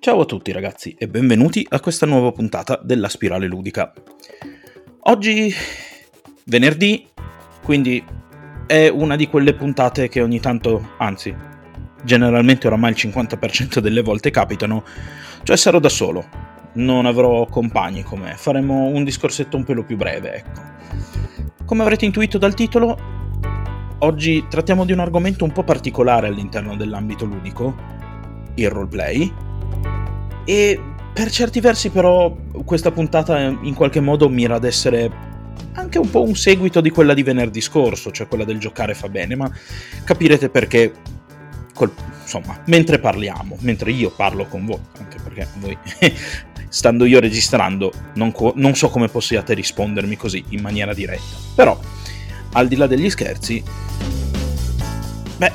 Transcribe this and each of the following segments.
Ciao a tutti ragazzi e benvenuti a questa nuova puntata della Spirale Ludica. Oggi venerdì, quindi è una di quelle puntate che ogni tanto, anzi, generalmente oramai il 50% delle volte capitano, cioè sarò da solo, non avrò compagni con me, faremo un discorsetto un pelo più breve, ecco. Come avrete intuito dal titolo, oggi trattiamo di un argomento un po' particolare all'interno dell'ambito ludico, il roleplay, e per certi versi però questa puntata in qualche modo mira ad essere anche un po' un seguito di quella di venerdì scorso, cioè quella del giocare fa bene, ma capirete perché col, insomma, mentre parliamo, mentre io parlo con voi, anche perché voi stando io registrando non, co- non so come possiate rispondermi così in maniera diretta. Però al di là degli scherzi, beh,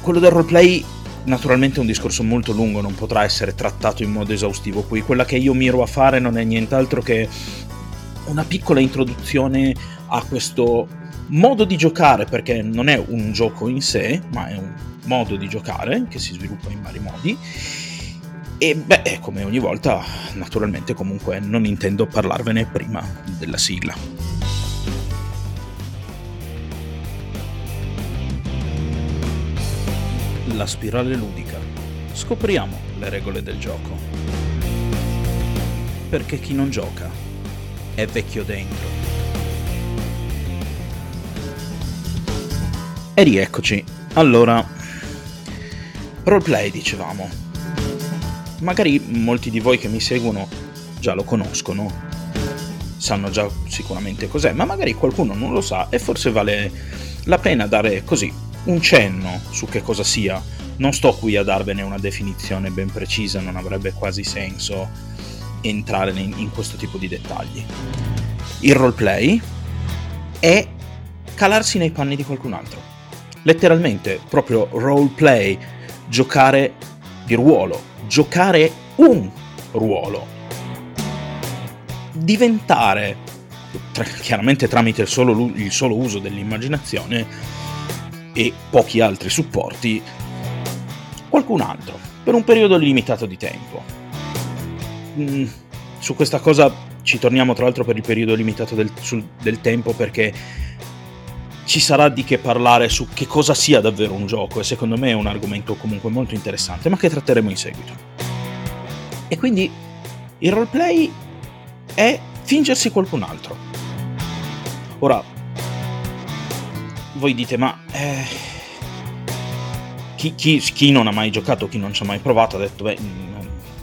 quello del roleplay naturalmente è un discorso molto lungo, non potrà essere trattato in modo esaustivo qui. Quella che io miro a fare non è nient'altro che una piccola introduzione a questo modo di giocare, perché non è un gioco in sé, ma è un modo di giocare che si sviluppa in vari modi. E beh, come ogni volta, naturalmente comunque non intendo parlarvene prima della sigla. La spirale ludica. Scopriamo le regole del gioco. Perché chi non gioca è vecchio dentro. E rieccoci. Allora, roleplay dicevamo. Magari molti di voi che mi seguono già lo conoscono, sanno già sicuramente cos'è, ma magari qualcuno non lo sa e forse vale la pena dare così un cenno su che cosa sia. Non sto qui a darvene una definizione ben precisa, non avrebbe quasi senso entrare in, in questo tipo di dettagli. Il roleplay è calarsi nei panni di qualcun altro. Letteralmente, proprio roleplay, giocare di ruolo, giocare un ruolo. Diventare, tra, chiaramente tramite il solo, il solo uso dell'immaginazione, e pochi altri supporti qualcun altro per un periodo limitato di tempo. Mm, su questa cosa ci torniamo tra l'altro per il periodo limitato del, sul, del tempo perché ci sarà di che parlare su che cosa sia davvero un gioco e secondo me è un argomento comunque molto interessante ma che tratteremo in seguito. E quindi il roleplay è fingersi qualcun altro. Ora, voi dite, ma eh, chi, chi, chi, non ha mai giocato, chi non ci ha mai provato, ha detto, beh,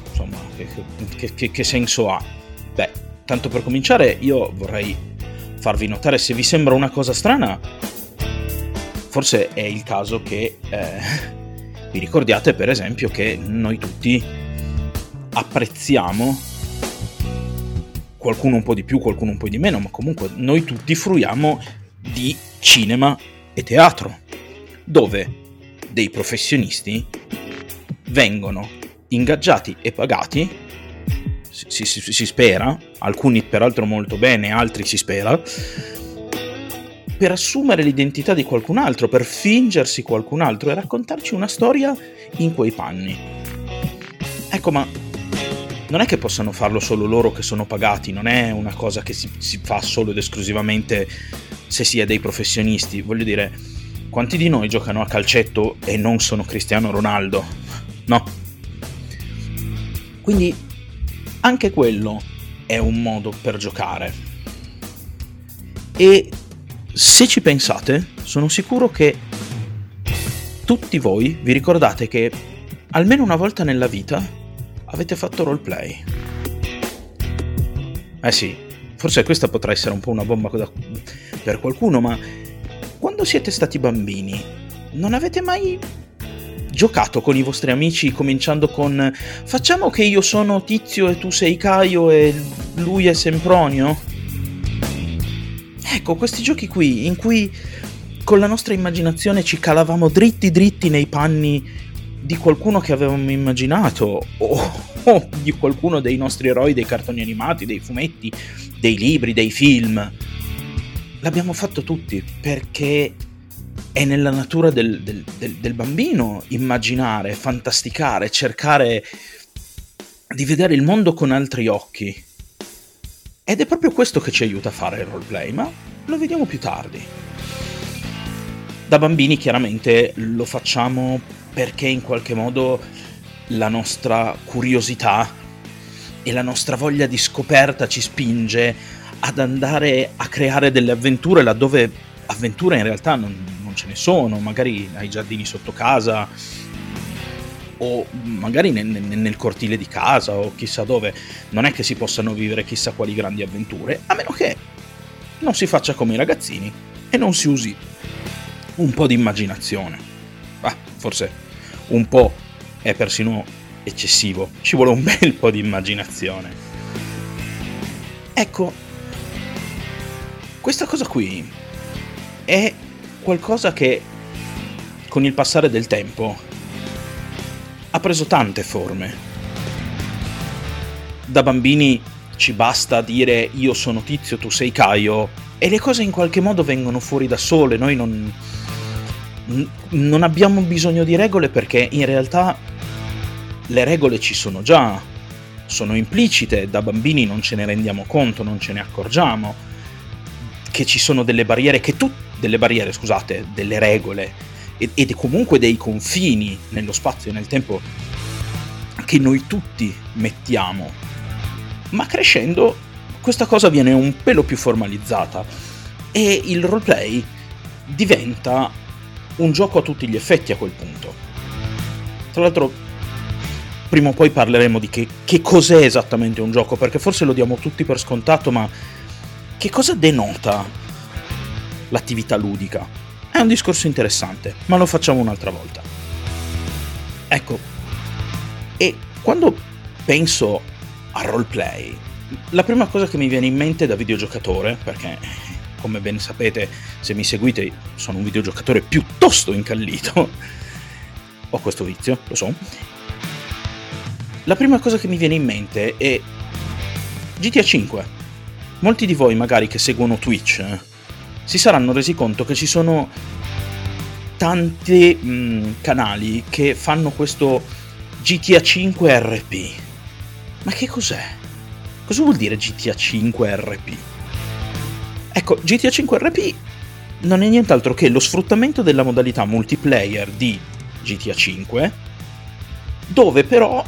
insomma, che, che, che senso ha? Beh, tanto per cominciare, io vorrei farvi notare se vi sembra una cosa strana, forse è il caso che eh, vi ricordiate, per esempio, che noi tutti apprezziamo qualcuno un po' di più, qualcuno un po' di meno, ma comunque noi tutti fruiamo di cinema e teatro, dove dei professionisti vengono ingaggiati e pagati, si, si, si spera, alcuni peraltro molto bene, altri si spera, per assumere l'identità di qualcun altro, per fingersi qualcun altro e raccontarci una storia in quei panni. Ecco, ma non è che possano farlo solo loro che sono pagati, non è una cosa che si, si fa solo ed esclusivamente se si è dei professionisti. Voglio dire, quanti di noi giocano a calcetto e non sono Cristiano Ronaldo? No. Quindi anche quello è un modo per giocare. E se ci pensate, sono sicuro che tutti voi vi ricordate che almeno una volta nella vita avete fatto roleplay. Eh sì, forse questa potrà essere un po' una bomba per qualcuno, ma quando siete stati bambini, non avete mai giocato con i vostri amici cominciando con facciamo che io sono Tizio e tu sei Caio e lui è Sempronio? Ecco, questi giochi qui in cui con la nostra immaginazione ci calavamo dritti dritti nei panni di qualcuno che avevamo immaginato o, di qualcuno dei nostri eroi dei cartoni animati, dei fumetti, dei libri, dei film l'abbiamo fatto tutti perché è nella natura del, del, del, del bambino immaginare, fantasticare, cercare di vedere il mondo con altri occhi. Ed è proprio questo che ci aiuta a fare il roleplay, ma lo vediamo più tardi. Da bambini chiaramente lo facciamo perché in qualche modo la nostra curiosità e la nostra voglia di scoperta ci spinge ad andare a creare delle avventure laddove avventure in realtà non, non ce ne sono, magari ai giardini sotto casa o magari nel, nel, cortile di casa o chissà dove. Non è che si possano vivere chissà quali grandi avventure, a meno che non si faccia come i ragazzini e non si usi un po' di immaginazione. Ah, forse un po' è persino eccessivo, ci vuole un bel po' di immaginazione. Ecco, questa cosa qui è qualcosa che con il passare del tempo ha preso tante forme. Da bambini ci basta dire io sono Tizio, tu sei Caio e le cose in qualche modo vengono fuori da sole, noi non, non abbiamo bisogno di regole perché in realtà le regole ci sono già, sono implicite, da bambini non ce ne rendiamo conto, non ce ne accorgiamo che ci sono delle barriere, che tu, delle barriere, scusate, delle regole ed, ed comunque dei confini nello spazio e nel tempo che noi tutti mettiamo. Ma crescendo questa cosa viene un pelo più formalizzata e il roleplay diventa un gioco a tutti gli effetti a quel punto. Tra l'altro, prima o poi parleremo di che, che cos'è esattamente un gioco, perché forse lo diamo tutti per scontato, ma che cosa denota l'attività ludica? È un discorso interessante, ma lo facciamo un'altra volta. Ecco, e quando penso a roleplay, la prima cosa che mi viene in mente da videogiocatore, perché come ben sapete, se mi seguite, sono un videogiocatore piuttosto incallito, ho questo vizio, lo so, la prima cosa che mi viene in mente è GTA 5 molti di voi magari che seguono Twitch eh, si saranno resi conto che ci sono tanti mh, mm, canali che fanno questo GTA 5 RP. Ma che cos'è? Cosa vuol dire GTA 5 RP? Ecco, GTA 5 RP non è nient'altro che lo sfruttamento della modalità multiplayer di GTA 5, dove però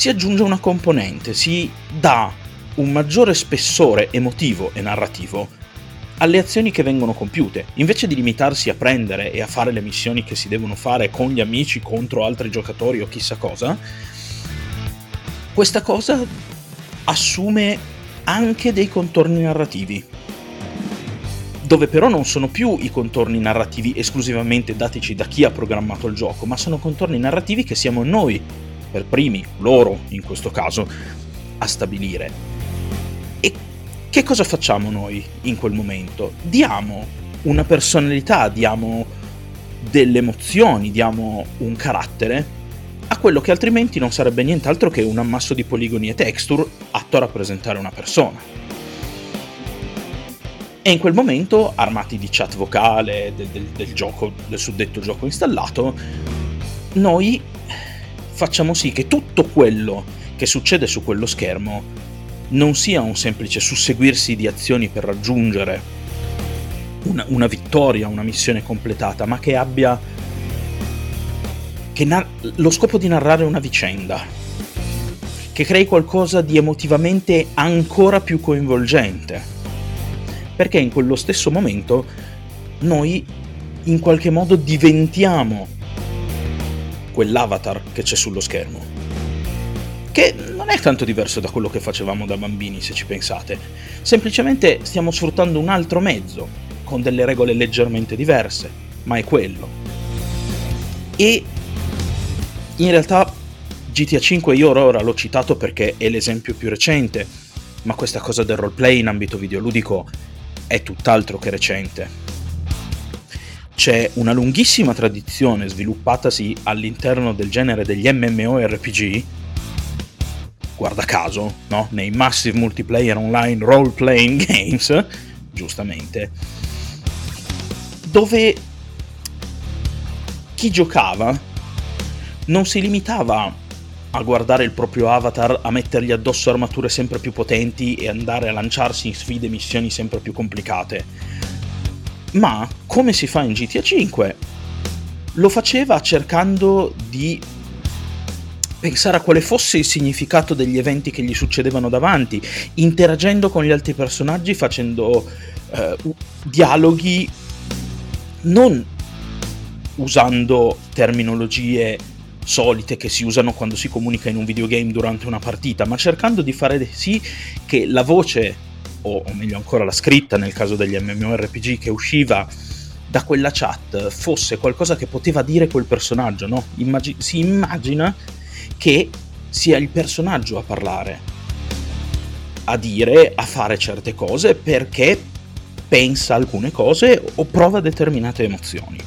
si aggiunge una componente, si dà un maggiore spessore emotivo e narrativo alle azioni che vengono compiute. Invece di limitarsi a prendere e a fare le missioni che si devono fare con gli amici contro altri giocatori o chissà cosa, questa cosa assume anche dei contorni narrativi. Dove però non sono più i contorni narrativi esclusivamente datici da chi ha programmato il gioco, ma sono contorni narrativi che siamo noi, per primi, loro in questo caso, a stabilire. E che cosa facciamo noi in quel momento? Diamo una personalità, diamo delle emozioni, diamo un carattere a quello che altrimenti non sarebbe nient'altro che un ammasso di poligoni e texture atto a rappresentare una persona. E in quel momento, armati di chat vocale del, del, del gioco, del suddetto gioco installato, noi facciamo sì che tutto quello che succede su quello schermo non sia un semplice susseguirsi di azioni per raggiungere una, una vittoria, una missione completata, ma che abbia che nar- lo scopo di narrare una vicenda, che crei qualcosa di emotivamente ancora più coinvolgente, perché in quello stesso momento noi in qualche modo diventiamo quell'avatar che c'è sullo schermo che non è tanto diverso da quello che facevamo da bambini, se ci pensate. Semplicemente stiamo sfruttando un altro mezzo, con delle regole leggermente diverse, ma è quello. E in realtà GTA 5 io ora l'ho citato perché è l'esempio più recente, ma questa cosa del roleplay in ambito videoludico è tutt'altro che recente. C'è una lunghissima tradizione sviluppatasi all'interno del genere degli MMORPG guarda caso, no? nei massive multiplayer online role playing games, giustamente, dove chi giocava non si limitava a guardare il proprio avatar, a mettergli addosso armature sempre più potenti e andare a lanciarsi in sfide e missioni sempre più complicate. Ma, come si fa in GTA 5, lo faceva cercando di pensare a quale fosse il significato degli eventi che gli succedevano davanti, interagendo con gli altri personaggi, facendo eh, dialoghi non usando terminologie solite che si usano quando si comunica in un videogame durante una partita, ma cercando di fare sì che la voce, o, meglio ancora la scritta nel caso degli MMORPG che usciva da quella chat fosse qualcosa che poteva dire quel personaggio, no? Immag- si immagina che sia il personaggio a parlare, a dire, a fare certe cose perché pensa alcune cose o prova determinate emozioni.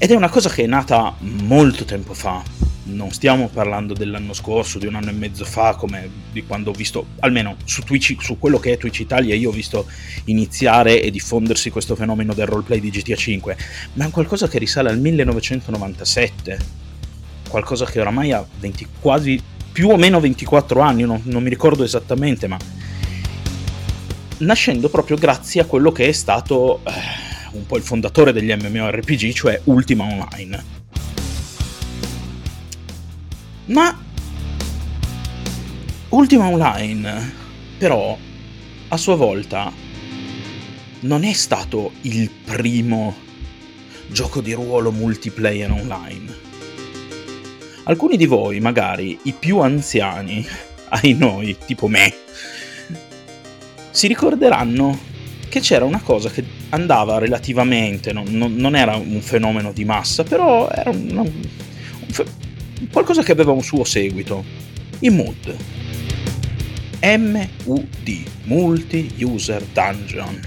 Ed è una cosa che è nata molto tempo fa, non stiamo parlando dell'anno scorso, di un anno e mezzo fa, come di quando ho visto, almeno su Twitch, su quello che è Twitch Italia, io ho visto iniziare e diffondersi questo fenomeno del roleplay di GTA 5, ma è qualcosa che risale al 1997, qualcosa che oramai ha 20, quasi più o meno 24 anni, non, non mi ricordo esattamente, ma nascendo proprio grazie a quello che è stato eh, un po' il fondatore degli MMORPG, cioè Ultima Online. Ma Ultima Online, però, a sua volta, non è stato il primo gioco di ruolo multiplayer online. Alcuni di voi, magari i più anziani, ai noi, tipo me, si ricorderanno che c'era una cosa che andava relativamente, non, non, non era un fenomeno di massa, però era un, un, un, qualcosa che aveva un suo seguito, i MUD. MUD, Multi User Dungeon.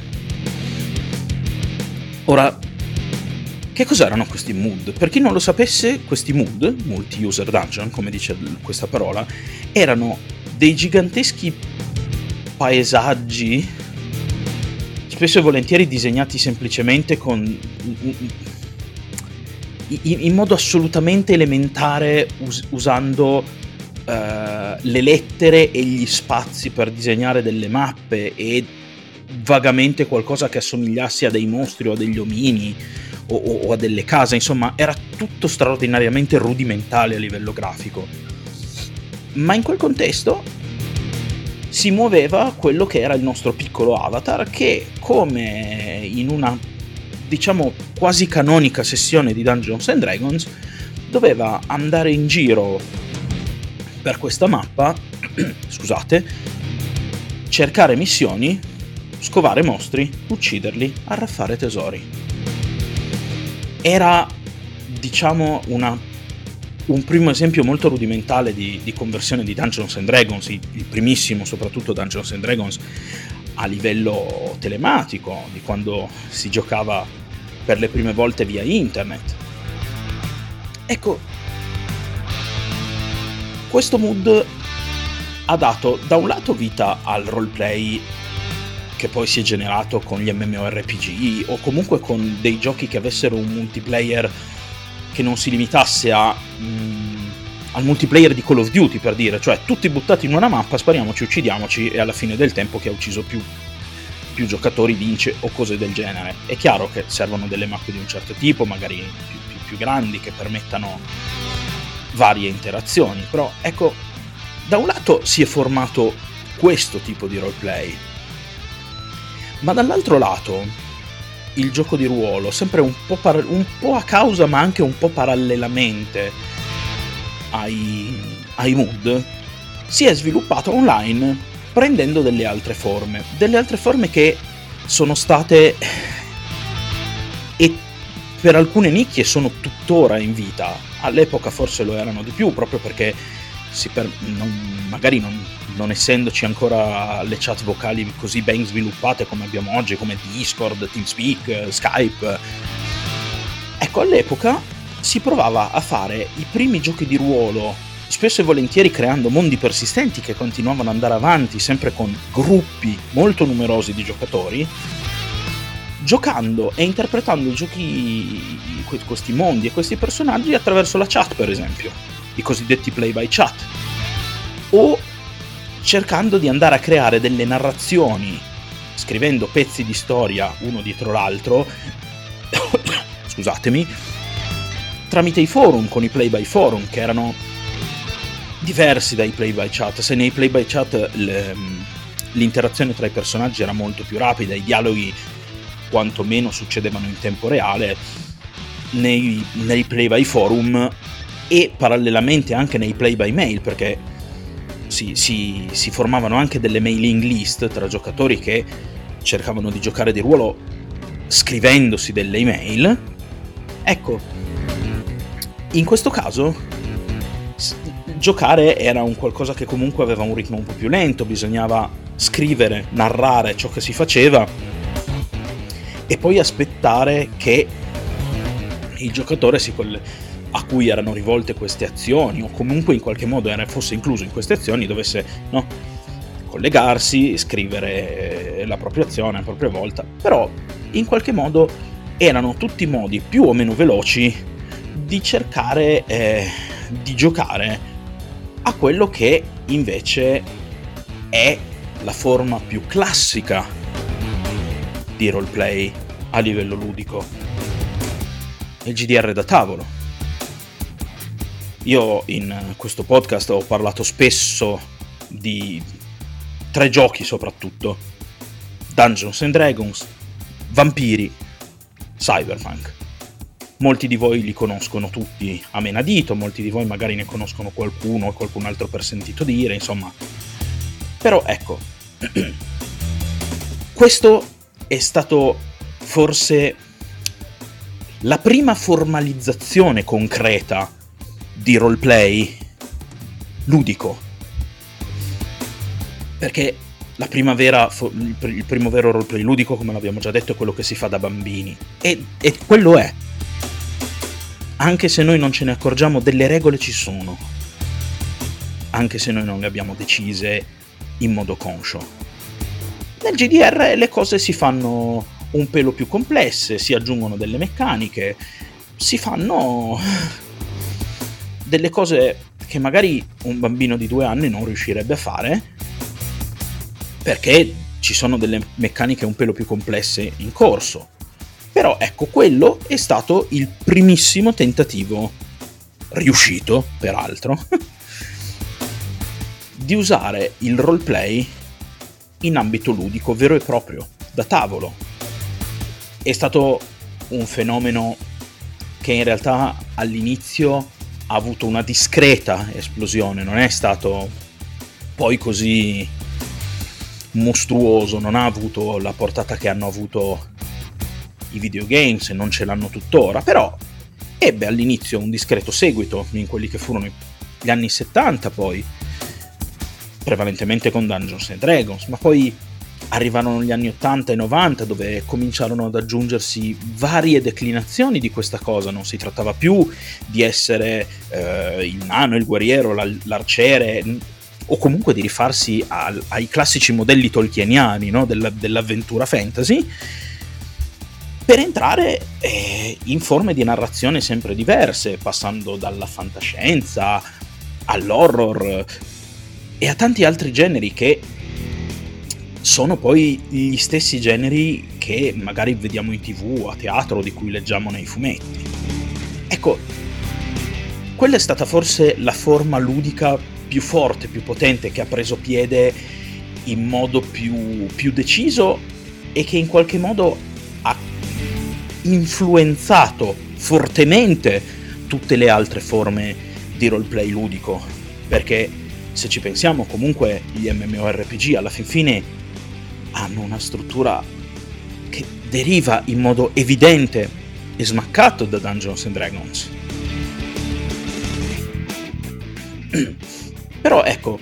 Ora, che cos'erano questi mood? Per chi non lo sapesse, questi mood, multi-user dungeon, come dice questa parola, erano dei giganteschi paesaggi spesso e volentieri disegnati semplicemente con in, modo assolutamente elementare us- usando uh, le lettere e gli spazi per disegnare delle mappe e vagamente qualcosa che assomigliasse a dei mostri o a degli omini o, o a delle case, insomma era tutto straordinariamente rudimentale a livello grafico. Ma in quel contesto si muoveva quello che era il nostro piccolo avatar che come in una diciamo quasi canonica sessione di Dungeons and Dragons doveva andare in giro per questa mappa scusate cercare missioni scovare mostri ucciderli arraffare tesori. Era diciamo una un primo esempio molto rudimentale di, di, conversione di Dungeons and Dragons, il, primissimo soprattutto Dungeons and Dragons a livello telematico, di quando si giocava per le prime volte via internet. Ecco, questo mood ha dato da un lato vita al roleplay che poi si è generato con gli MMORPG o comunque con dei giochi che avessero un multiplayer che non si limitasse a, mh, mm, al multiplayer di Call of Duty per dire, cioè tutti buttati in una mappa, spariamoci, uccidiamoci e alla fine del tempo chi ha ucciso più, più giocatori vince o cose del genere. È chiaro che servono delle mappe di un certo tipo, magari più, più, più grandi, che permettano varie interazioni, però ecco, da un lato si è formato questo tipo di roleplay, ma dall'altro lato il gioco di ruolo, sempre un po', par- un po', a causa ma anche un po' parallelamente ai, ai mood, si è sviluppato online prendendo delle altre forme, delle altre forme che sono state e per alcune nicchie sono tuttora in vita, all'epoca forse lo erano di più proprio perché per- non, magari non, non essendoci ancora le chat vocali così ben sviluppate come abbiamo oggi, come Discord, TeamSpeak, Skype. Ecco, all'epoca si provava a fare i primi giochi di ruolo, spesso e volentieri creando mondi persistenti che continuavano ad andare avanti, sempre con gruppi molto numerosi di giocatori, giocando e interpretando i giochi, questi mondi e questi personaggi attraverso la chat, per esempio i cosiddetti play by chat, o cercando di andare a creare delle narrazioni, scrivendo pezzi di storia uno dietro l'altro, scusatemi, tramite i forum, con i play by forum, che erano diversi dai play by chat. Se nei play by chat l'interazione tra i personaggi era molto più rapida, i dialoghi quantomeno succedevano in tempo reale, nei, nei play by forum e parallelamente anche nei play by mail, perché si, si, si formavano anche delle mailing list tra giocatori che cercavano di giocare di ruolo scrivendosi delle email. Ecco, in questo caso giocare era un qualcosa che comunque aveva un ritmo un po' più lento, bisognava scrivere, narrare ciò che si faceva e poi aspettare che il giocatore si coll- a cui erano rivolte queste azioni o comunque in qualche modo era, fosse incluso in queste azioni dovesse no, collegarsi, scrivere la propria azione a propria volta, però in qualche modo erano tutti modi più o meno veloci di cercare eh, di giocare a quello che invece è la forma più classica di roleplay a livello ludico. Il GDR da tavolo. Io in questo podcast ho parlato spesso di tre giochi soprattutto. Dungeons and Dragons, Vampiri, Cyberpunk. Molti di voi li conoscono tutti a menadito, molti di voi magari ne conoscono qualcuno o qualcun altro per sentito dire, insomma. Però ecco, questo è stato forse la prima formalizzazione concreta di roleplay ludico. Perché la prima vera, il primo vero roleplay ludico, come l'abbiamo già detto, è quello che si fa da bambini. E, e quello è. Anche se noi non ce ne accorgiamo, delle regole ci sono. Anche se noi non le abbiamo decise in modo conscio. Nel GDR le cose si fanno un pelo più complesse, si aggiungono delle meccaniche, si fanno delle cose che magari un bambino di due anni non riuscirebbe a fare perché ci sono delle meccaniche un pelo più complesse in corso. Però ecco, quello è stato il primissimo tentativo, riuscito peraltro, di usare il roleplay in ambito ludico vero e proprio, da tavolo. È stato un fenomeno che in realtà all'inizio ha avuto una discreta esplosione, non è stato poi così mostruoso, non ha avuto la portata che hanno avuto i videogames e non ce l'hanno tuttora, però ebbe all'inizio un discreto seguito in quelli che furono gli anni 70 poi, prevalentemente con Dungeons and Dragons, ma poi arrivarono gli anni 80 e 90 dove cominciarono ad aggiungersi varie declinazioni di questa cosa, non si trattava più di essere eh, il nano, il guerriero, l'arciere o comunque di rifarsi al, ai classici modelli tolkieniani no? Della, dell'avventura fantasy per entrare eh, in forme di narrazione sempre diverse, passando dalla fantascienza all'horror e a tanti altri generi che sono poi gli stessi generi che magari vediamo in tv, a teatro, di cui leggiamo nei fumetti. Ecco, quella è stata forse la forma ludica più forte, più potente, che ha preso piede in modo più, più deciso e che in qualche modo ha influenzato fortemente tutte le altre forme di roleplay ludico. Perché se ci pensiamo, comunque gli MMORPG alla fin fine hanno una struttura che deriva in modo evidente e smaccato da Dungeons and Dragons. Però ecco,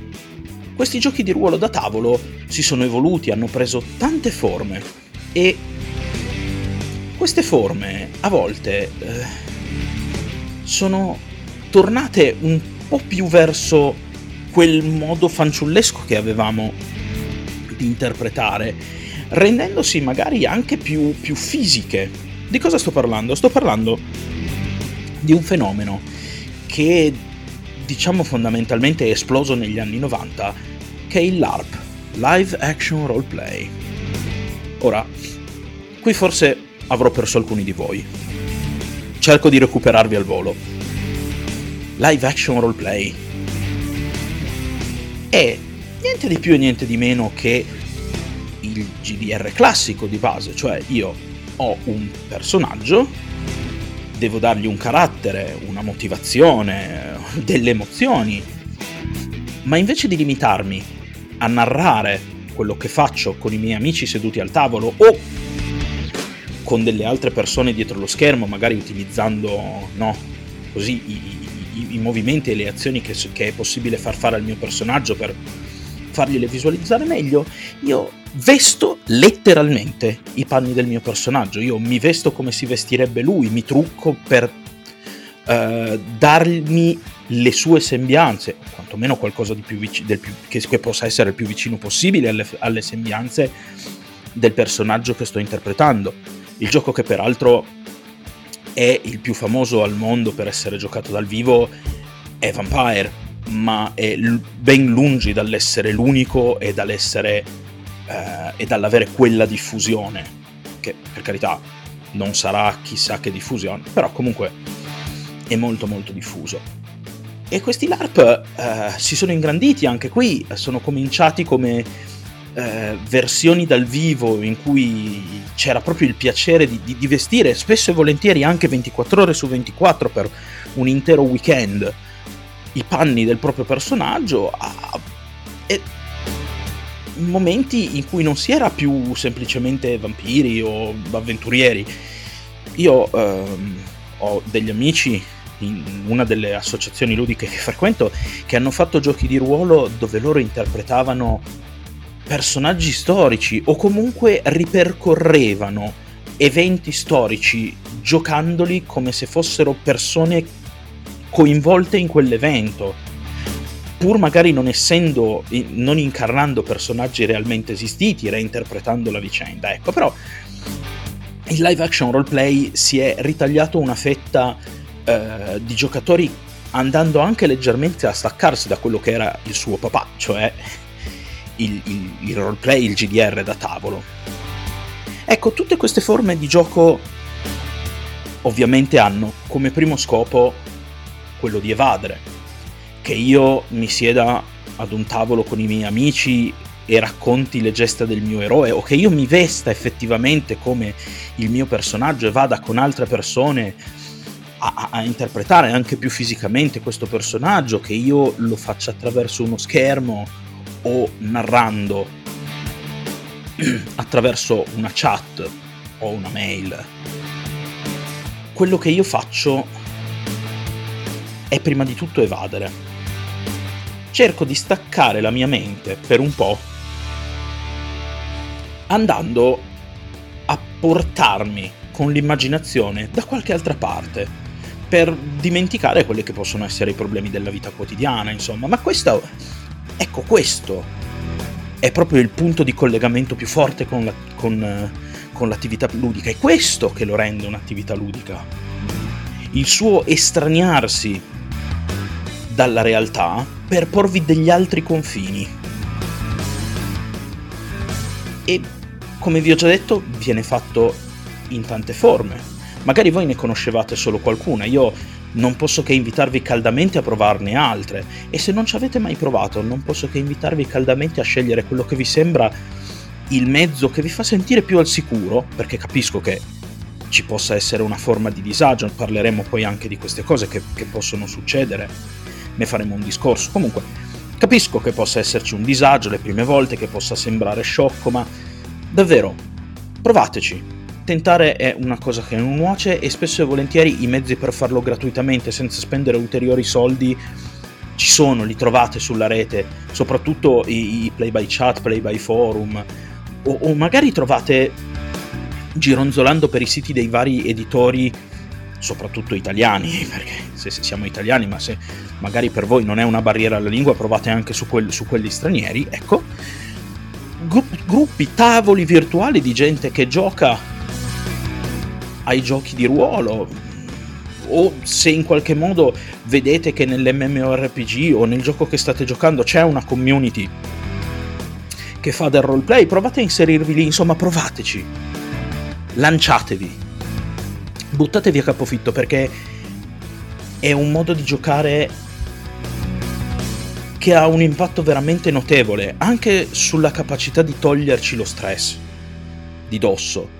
questi giochi di ruolo da tavolo si sono evoluti, hanno preso tante forme e queste forme a volte eh, sono tornate un po' più verso quel modo fanciullesco che avevamo di interpretare, rendendosi magari anche più, più fisiche. Di cosa sto parlando? Sto parlando di un fenomeno che diciamo fondamentalmente è esploso negli anni 90, che è il LARP, Live Action Roleplay. Ora, qui forse avrò perso alcuni di voi. Cerco di recuperarvi al volo. Live Action Roleplay è niente di più e niente di meno che il GDR classico di base, cioè io ho un personaggio, devo dargli un carattere, una motivazione, delle emozioni, ma invece di limitarmi a narrare quello che faccio con i miei amici seduti al tavolo o con delle altre persone dietro lo schermo, magari utilizzando no, così i, i, i, movimenti e le azioni che, che è possibile far fare al mio personaggio per fargliele visualizzare meglio, io vesto letteralmente i panni del mio personaggio. Io mi vesto come si vestirebbe lui, mi trucco per uh, dargli le sue sembianze, quantomeno qualcosa più vicino, che, che, possa essere il più vicino possibile alle, alle sembianze del personaggio che sto interpretando. Il gioco che peraltro è il più famoso al mondo per essere giocato dal vivo è Vampire, ma è ben lungi dall'essere l'unico e dall'essere eh, e dall'avere quella diffusione, che per carità non sarà chissà che diffusione, però comunque è molto molto diffuso. E questi LARP eh, si sono ingranditi anche qui, sono cominciati come eh, versioni dal vivo in cui c'era proprio il piacere di, di, di, vestire spesso e volentieri anche 24 ore su 24 per un intero weekend i panni del proprio personaggio a, momenti in cui non si era più semplicemente vampiri o avventurieri. Io ehm, ho degli amici in una delle associazioni ludiche che frequento che hanno fatto giochi di ruolo dove loro interpretavano personaggi storici o comunque ripercorrevano eventi storici giocandoli come se fossero persone coinvolte in quell'evento pur magari non essendo, non incarnando personaggi realmente esistiti, reinterpretando la vicenda. Ecco, però il live action roleplay si è ritagliato una fetta eh, di giocatori andando anche leggermente a staccarsi da quello che era il suo papà, cioè il, il, il roleplay, il GDR da tavolo. Ecco, tutte queste forme di gioco ovviamente hanno come primo scopo quello di evadere, che io mi sieda ad un tavolo con i miei amici e racconti le gesta del mio eroe o che io mi vesta effettivamente come il mio personaggio e vada con altre persone a, a, interpretare anche più fisicamente questo personaggio, che io lo faccia attraverso uno schermo o narrando attraverso una chat o una mail. Quello che io faccio è prima di tutto evadere cerco di staccare la mia mente per un po' andando a portarmi con l'immaginazione da qualche altra parte per dimenticare quelli che possono essere i problemi della vita quotidiana, insomma. Ma questo, ecco, questo è proprio il punto di collegamento più forte con, la, con, con l'attività ludica. È questo che lo rende un'attività ludica. Il suo estraniarsi dalla realtà per porvi degli altri confini. E come vi ho già detto, viene fatto in tante forme. Magari voi ne conoscevate solo qualcuna, io non posso che invitarvi caldamente a provarne altre e se non ci avete mai provato non posso che invitarvi caldamente a scegliere quello che vi sembra il mezzo che vi fa sentire più al sicuro, perché capisco che ci possa essere una forma di disagio, parleremo poi anche di queste cose che, che possono succedere ne faremo un discorso. Comunque, capisco che possa esserci un disagio le prime volte, che possa sembrare sciocco, ma davvero, provateci. Tentare è una cosa che non nuoce e spesso e volentieri i mezzi per farlo gratuitamente senza spendere ulteriori soldi ci sono, li trovate sulla rete, soprattutto i, i play by chat, play by forum, o, o magari trovate gironzolando per i siti dei vari editori soprattutto italiani, perché se, siamo italiani, ma se magari per voi non è una barriera alla lingua, provate anche su, quel, su quelli stranieri, ecco, Gru- gruppi, tavoli virtuali di gente che gioca ai giochi di ruolo o se in qualche modo vedete che nell'MMORPG o nel gioco che state giocando c'è una community che fa del roleplay, provate a inserirvi lì, insomma provateci, lanciatevi, buttatevi a capofitto perché è un modo di giocare che ha un impatto veramente notevole anche sulla capacità di toglierci lo stress di dosso.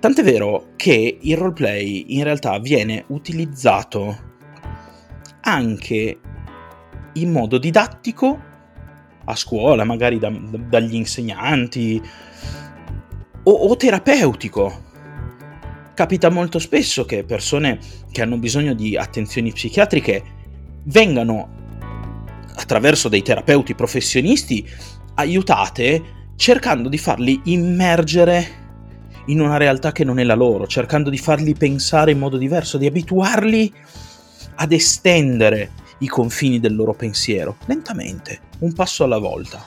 Tant'è vero che il roleplay in realtà viene utilizzato anche in modo didattico a scuola, magari da, da, dagli insegnanti, o, o terapeutico. Capita molto spesso che persone che hanno bisogno di attenzioni psichiatriche vengano attraverso dei terapeuti professionisti aiutate cercando di farli immergere in una realtà che non è la loro, cercando di farli pensare in modo diverso, di abituarli ad estendere i confini del loro pensiero, lentamente, un passo alla volta.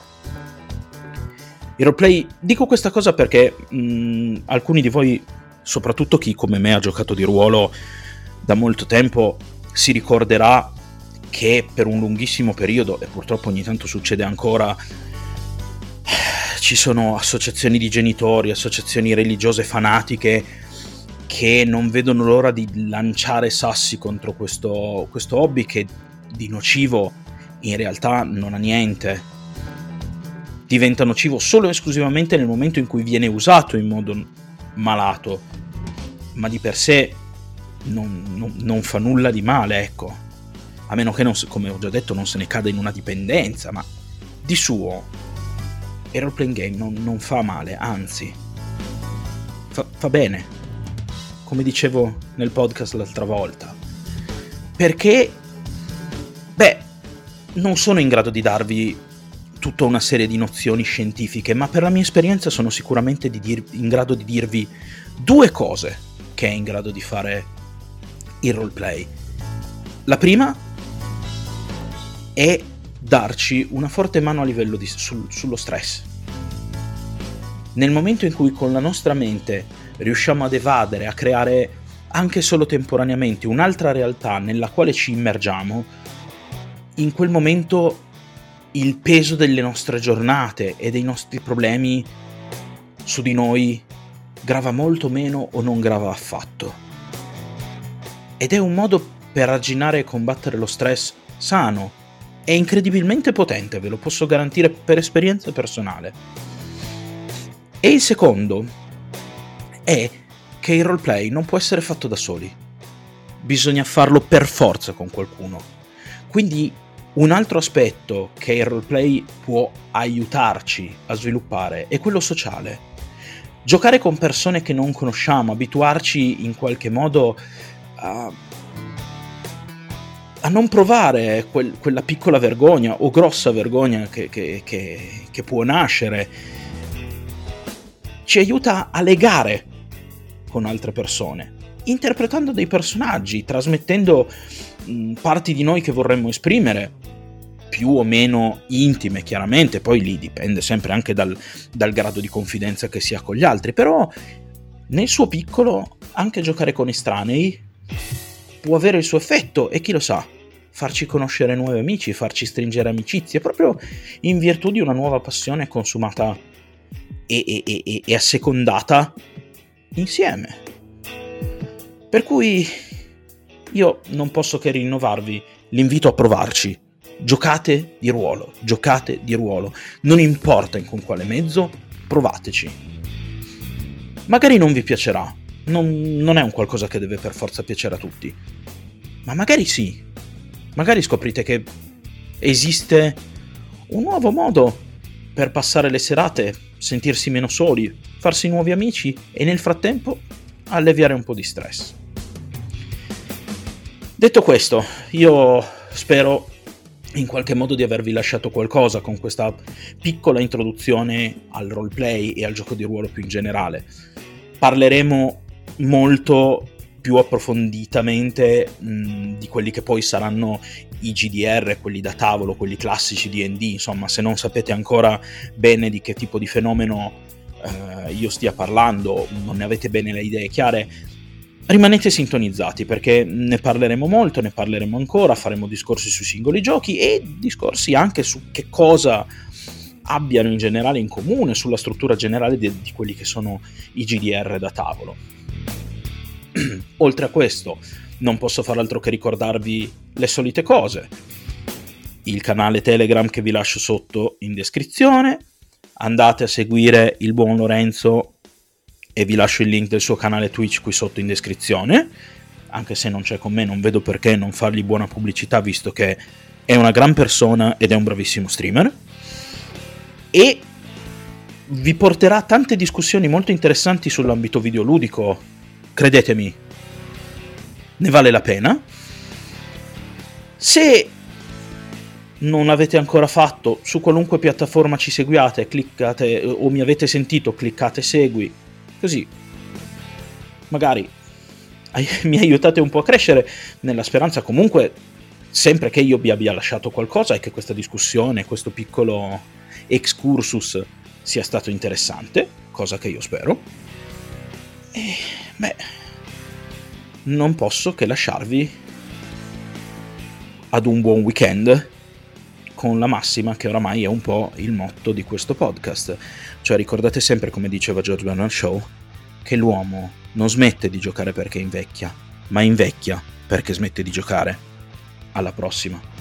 Il roleplay, dico questa cosa perché mh, mm, alcuni di voi, soprattutto chi come me ha giocato di ruolo da molto tempo, si ricorderà che per un lunghissimo periodo, e purtroppo ogni tanto succede ancora, ci sono associazioni di genitori, associazioni religiose fanatiche che non vedono l'ora di lanciare sassi contro questo, questo hobby che di nocivo in realtà non ha niente. Diventa nocivo solo e esclusivamente nel momento in cui viene usato in modo malato, ma di per sé non, non, non fa nulla di male, ecco. A meno che, non, come ho già detto, non se ne cada in una dipendenza, ma di suo playing game non, non fa male, anzi, fa, fa bene. Come dicevo nel podcast l'altra volta. Perché Beh, non sono in grado di darvi tutta una serie di nozioni scientifiche, ma per la mia esperienza sono sicuramente dir- in grado di dirvi due cose che è in grado di fare il roleplay. La prima è darci una forte mano a livello di, sul, sullo stress. Nel momento in cui con la nostra mente riusciamo ad evadere, a creare anche solo temporaneamente un'altra realtà nella quale ci immergiamo, in quel momento il peso delle nostre giornate e dei nostri problemi su di noi grava molto meno o non grava affatto. Ed è un modo per arginare e combattere lo stress sano e incredibilmente potente, ve lo posso garantire per esperienza personale. E il secondo è che il roleplay non può essere fatto da soli. Bisogna farlo per forza con qualcuno. Quindi un altro aspetto che il roleplay può aiutarci a sviluppare è quello sociale. Giocare con persone che non conosciamo, abituarci in qualche modo a, a non provare quel, quella piccola vergogna o grossa vergogna che, che, che, che può nascere, ci aiuta a legare con altre persone, interpretando dei personaggi, trasmettendo parti di noi che vorremmo esprimere, più o meno intime chiaramente, poi lì dipende sempre anche dal, dal grado di confidenza che si ha con gli altri, però nel suo piccolo anche giocare con estranei può avere il suo effetto e chi lo sa, farci conoscere nuovi amici, farci stringere amicizie, proprio in virtù di una nuova passione consumata e, e, e, e assecondata insieme. Per cui io non posso che rinnovarvi l'invito a provarci. Giocate di ruolo, giocate di ruolo. Non importa con quale mezzo, provateci. Magari non vi piacerà, non, non è un qualcosa che deve per forza piacere a tutti. Ma magari sì. Magari scoprite che esiste un nuovo modo per passare le serate, sentirsi meno soli, farsi nuovi amici e nel frattempo alleviare un po' di stress. Detto questo, io spero in qualche modo di avervi lasciato qualcosa con questa piccola introduzione al roleplay e al gioco di ruolo più in generale. Parleremo molto più approfonditamente mh, di quelli che poi saranno i GDR, quelli da tavolo, quelli classici DD, insomma, se non sapete ancora bene di che tipo di fenomeno eh, io stia parlando, non ne avete bene le idee chiare, rimanete sintonizzati perché ne parleremo molto, ne parleremo ancora, faremo discorsi sui singoli giochi e discorsi anche su che cosa abbiano in generale in comune, sulla struttura generale di, di quelli che sono i GDR da tavolo. Oltre a questo, non posso far altro che ricordarvi le solite cose. Il canale Telegram che vi lascio sotto in descrizione. Andate a seguire il buon Lorenzo e vi lascio il link del suo canale Twitch qui sotto in descrizione. Anche se non c'è con me, non vedo perché non fargli buona pubblicità, visto che è una gran persona ed è un bravissimo streamer. E vi porterà tante discussioni molto interessanti sull'ambito videoludico. Credetemi, ne vale la pena. Se non l'avete ancora fatto, su qualunque piattaforma ci seguiate, cliccate o mi avete sentito, cliccate segui Così magari mi aiutate un po' a crescere nella speranza comunque sempre che io vi abbia lasciato qualcosa e che questa discussione, questo piccolo excursus sia stato interessante, cosa che io spero. E beh, non posso che lasciarvi ad un buon weekend con la massima che oramai è un po' il motto di questo podcast. Cioè ricordate sempre, come diceva George Bernard Shaw, che l'uomo non smette di giocare perché invecchia, ma invecchia perché smette di giocare. Alla prossima.